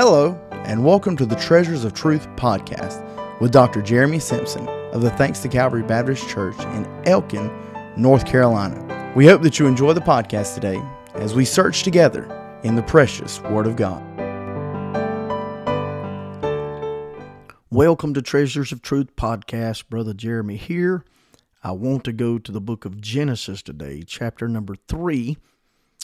Hello, and welcome to the Treasures of Truth podcast with Dr. Jeremy Simpson of the Thanks to Calvary Baptist Church in Elkin, North Carolina. We hope that you enjoy the podcast today as we search together in the precious Word of God. Welcome to Treasures of Truth podcast. Brother Jeremy here. I want to go to the book of Genesis today, chapter number 3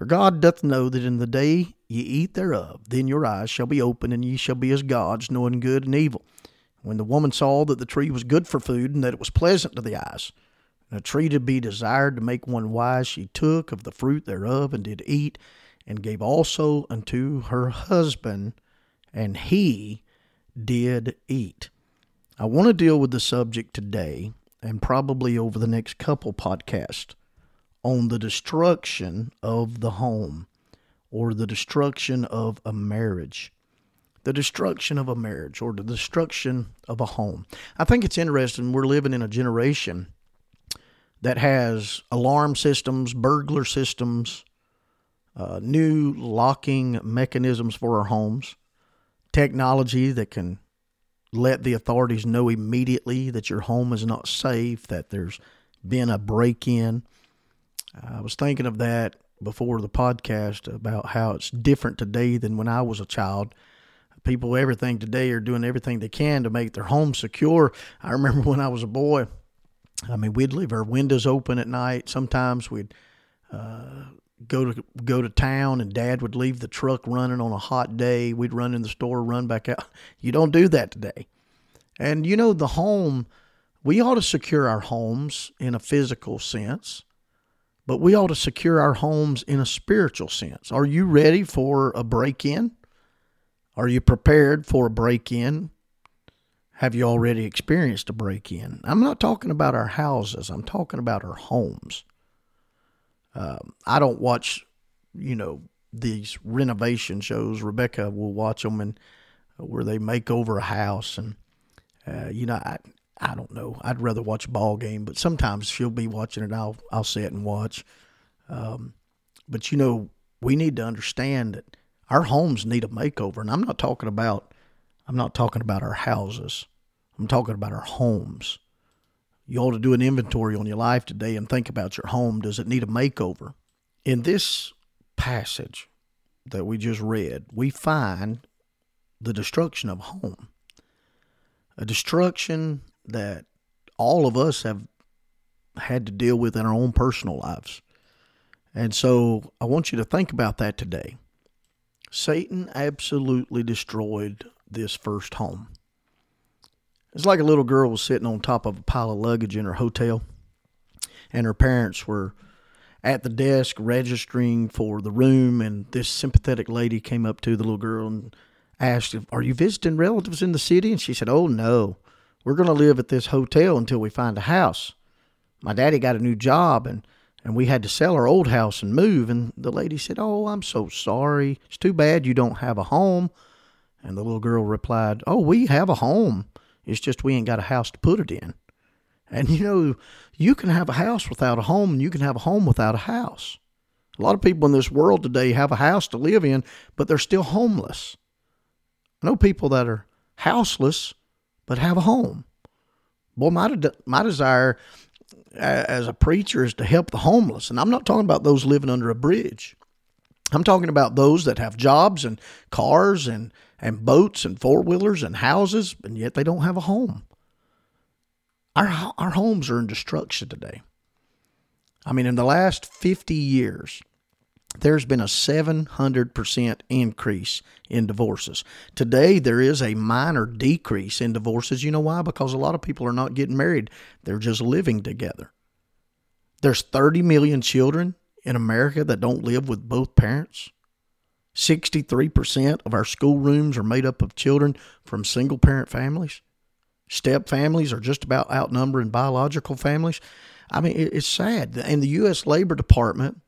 For God doth know that in the day ye eat thereof, then your eyes shall be opened, and ye shall be as gods, knowing good and evil. When the woman saw that the tree was good for food, and that it was pleasant to the eyes, and a tree to be desired to make one wise, she took of the fruit thereof, and did eat, and gave also unto her husband, and he did eat. I want to deal with the subject today, and probably over the next couple podcasts on the destruction of the home or the destruction of a marriage. The destruction of a marriage or the destruction of a home. I think it's interesting. We're living in a generation that has alarm systems, burglar systems, uh, new locking mechanisms for our homes, technology that can let the authorities know immediately that your home is not safe, that there's been a break in. I was thinking of that before the podcast about how it's different today than when I was a child. People, everything today are doing everything they can to make their home secure. I remember when I was a boy, I mean, we'd leave our windows open at night. Sometimes we'd uh, go to go to town, and Dad would leave the truck running on a hot day. We'd run in the store, run back out. You don't do that today. And you know, the home, we ought to secure our homes in a physical sense but we ought to secure our homes in a spiritual sense. Are you ready for a break in? Are you prepared for a break in? Have you already experienced a break in? I'm not talking about our houses, I'm talking about our homes. Um, I don't watch, you know, these renovation shows. Rebecca will watch them and where they make over a house and uh, you know, I, I don't know. I'd rather watch a ball game, but sometimes she'll be watching it. I'll I'll sit and watch. Um, but you know, we need to understand that our homes need a makeover, and I'm not talking about I'm not talking about our houses. I'm talking about our homes. You ought to do an inventory on your life today and think about your home. Does it need a makeover? In this passage that we just read, we find the destruction of home. A destruction that all of us have had to deal with in our own personal lives. And so I want you to think about that today. Satan absolutely destroyed this first home. It's like a little girl was sitting on top of a pile of luggage in her hotel, and her parents were at the desk registering for the room, and this sympathetic lady came up to the little girl and asked, Are you visiting relatives in the city? And she said, Oh, no. We're going to live at this hotel until we find a house. My daddy got a new job and and we had to sell our old house and move and the lady said, "Oh, I'm so sorry. It's too bad you don't have a home." And the little girl replied, "Oh, we have a home. It's just we ain't got a house to put it in." And you know, you can have a house without a home and you can have a home without a house. A lot of people in this world today have a house to live in, but they're still homeless. I know people that are houseless but have a home. Boy, my, my desire as a preacher is to help the homeless. And I'm not talking about those living under a bridge. I'm talking about those that have jobs and cars and, and boats and four wheelers and houses, and yet they don't have a home. Our, our homes are in destruction today. I mean, in the last 50 years, there's been a 700% increase in divorces. Today, there is a minor decrease in divorces. You know why? Because a lot of people are not getting married, they're just living together. There's 30 million children in America that don't live with both parents. 63% of our schoolrooms are made up of children from single parent families. Step families are just about outnumbering biological families. I mean, it's sad. And the U.S. Labor Department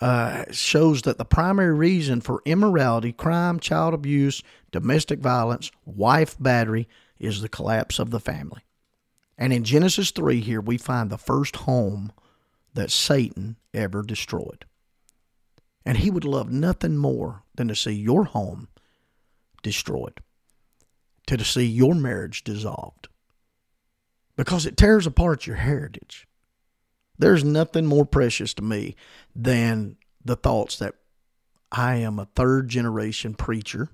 uh, shows that the primary reason for immorality, crime, child abuse, domestic violence, wife battery is the collapse of the family. And in Genesis 3, here we find the first home that Satan ever destroyed. And he would love nothing more than to see your home destroyed, to see your marriage dissolved, because it tears apart your heritage. There's nothing more precious to me than the thoughts that I am a third generation preacher.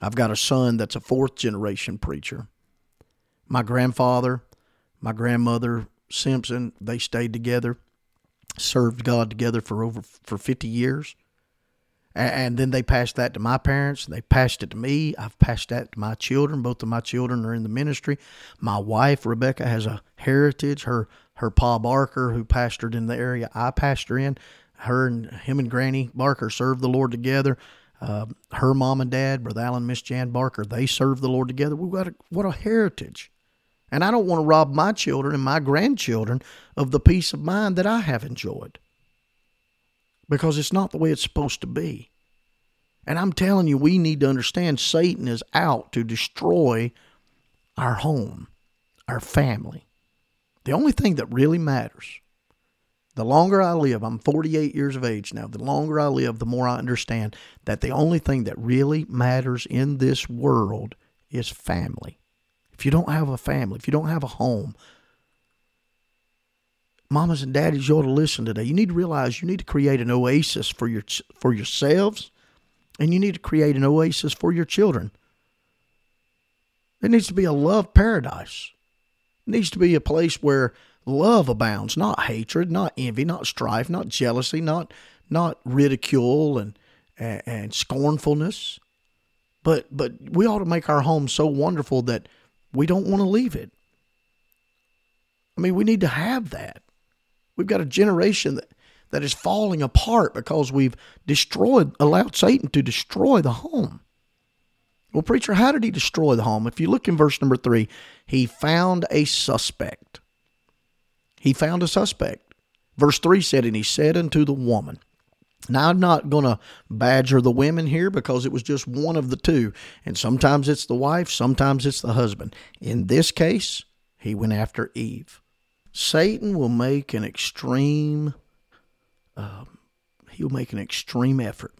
I've got a son that's a fourth generation preacher. My grandfather, my grandmother Simpson, they stayed together served God together for over for 50 years. And then they passed that to my parents. They passed it to me. I've passed that to my children. Both of my children are in the ministry. My wife, Rebecca, has a heritage. Her her pa Barker, who pastored in the area I pastor in, her and him and Granny Barker served the Lord together. Uh, her mom and dad, Brother Allen, and Miss Jan Barker, they served the Lord together. We've got a, what a heritage. And I don't want to rob my children and my grandchildren of the peace of mind that I have enjoyed. Because it's not the way it's supposed to be. And I'm telling you, we need to understand Satan is out to destroy our home, our family. The only thing that really matters, the longer I live, I'm 48 years of age now, the longer I live, the more I understand that the only thing that really matters in this world is family if you don't have a family, if you don't have a home, mamas and daddies, you ought to listen today. You need to realize you need to create an oasis for your for yourselves, and you need to create an oasis for your children. It needs to be a love paradise. It needs to be a place where love abounds, not hatred, not envy, not strife, not jealousy, not not ridicule and and, and scornfulness. But but we ought to make our home so wonderful that we don't want to leave it. I mean, we need to have that. We've got a generation that, that is falling apart because we've destroyed, allowed Satan to destroy the home. Well, preacher, how did he destroy the home? If you look in verse number three, he found a suspect. He found a suspect. Verse three said, And he said unto the woman, now, I'm not going to badger the women here because it was just one of the two. And sometimes it's the wife, sometimes it's the husband. In this case, he went after Eve. Satan will make an extreme, um, he'll make an extreme effort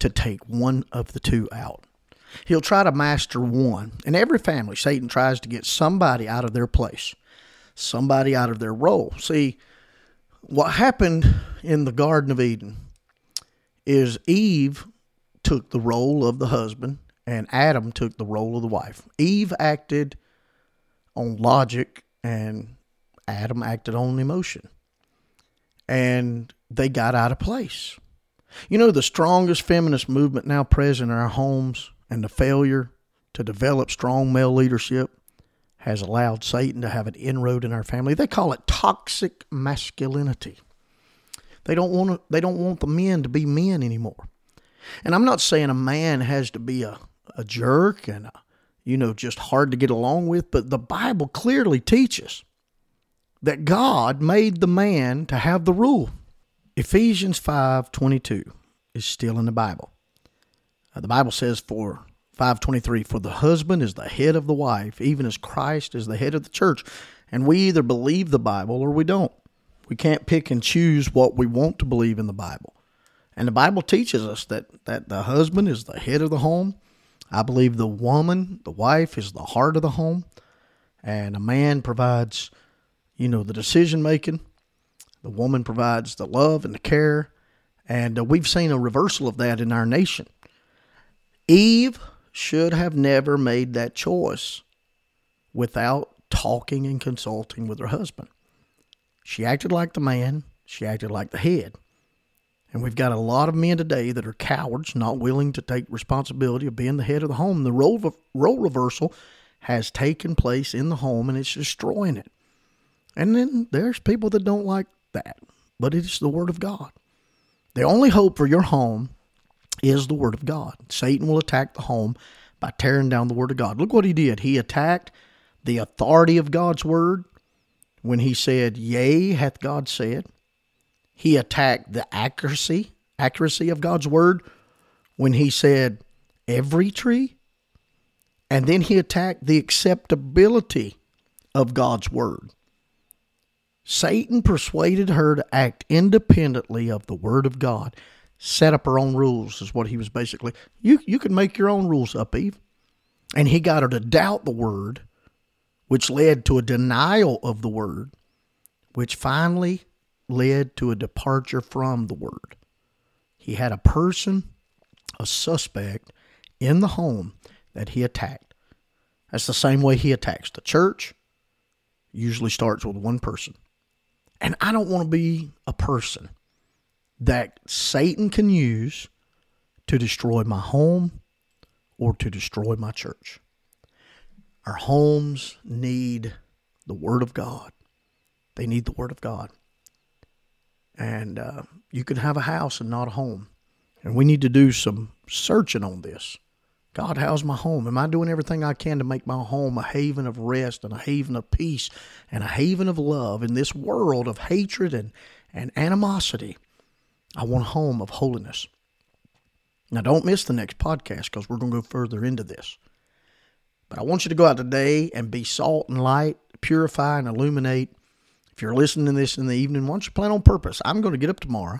to take one of the two out. He'll try to master one. In every family, Satan tries to get somebody out of their place, somebody out of their role. See, what happened in the Garden of Eden is Eve took the role of the husband and Adam took the role of the wife. Eve acted on logic and Adam acted on emotion. And they got out of place. You know, the strongest feminist movement now present in our homes and the failure to develop strong male leadership has allowed Satan to have an inroad in our family. They call it toxic masculinity. They don't want to, they don't want the men to be men anymore. And I'm not saying a man has to be a, a jerk and a, you know just hard to get along with, but the Bible clearly teaches that God made the man to have the rule. Ephesians 5:22 is still in the Bible. Uh, the Bible says for 523 For the husband is the head of the wife, even as Christ is the head of the church. And we either believe the Bible or we don't. We can't pick and choose what we want to believe in the Bible. And the Bible teaches us that, that the husband is the head of the home. I believe the woman, the wife, is the heart of the home. And a man provides, you know, the decision making. The woman provides the love and the care. And uh, we've seen a reversal of that in our nation. Eve should have never made that choice without talking and consulting with her husband. She acted like the man, she acted like the head. And we've got a lot of men today that are cowards, not willing to take responsibility of being the head of the home. The role, role reversal has taken place in the home and it's destroying it. And then there's people that don't like that, but it is the Word of God. The only hope for your home is the Word of God. Satan will attack the home by tearing down the Word of God. Look what he did. He attacked the authority of God's Word when he said, Yea, hath God said. He attacked the accuracy, accuracy of God's Word when he said, Every tree. And then he attacked the acceptability of God's Word. Satan persuaded her to act independently of the Word of God set up her own rules is what he was basically you you can make your own rules up eve. And he got her to doubt the word which led to a denial of the word which finally led to a departure from the word. He had a person a suspect in the home that he attacked. That's the same way he attacks the church. Usually starts with one person and i don't want to be a person that Satan can use to destroy my home or to destroy my church. Our homes need the Word of God. They need the Word of God. And uh, you can have a house and not a home. And we need to do some searching on this. God, how's my home? Am I doing everything I can to make my home a haven of rest and a haven of peace and a haven of love in this world of hatred and, and animosity? I want a home of holiness. Now, don't miss the next podcast because we're going to go further into this. But I want you to go out today and be salt and light, purify and illuminate. If you're listening to this in the evening, why don't you plan on purpose? I'm going to get up tomorrow.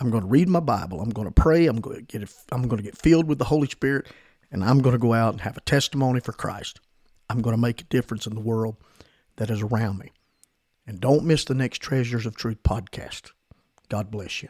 I'm going to read my Bible. I'm going to pray. I'm going to get I'm going to get filled with the Holy Spirit, and I'm going to go out and have a testimony for Christ. I'm going to make a difference in the world that is around me. And don't miss the next Treasures of Truth podcast. God bless you.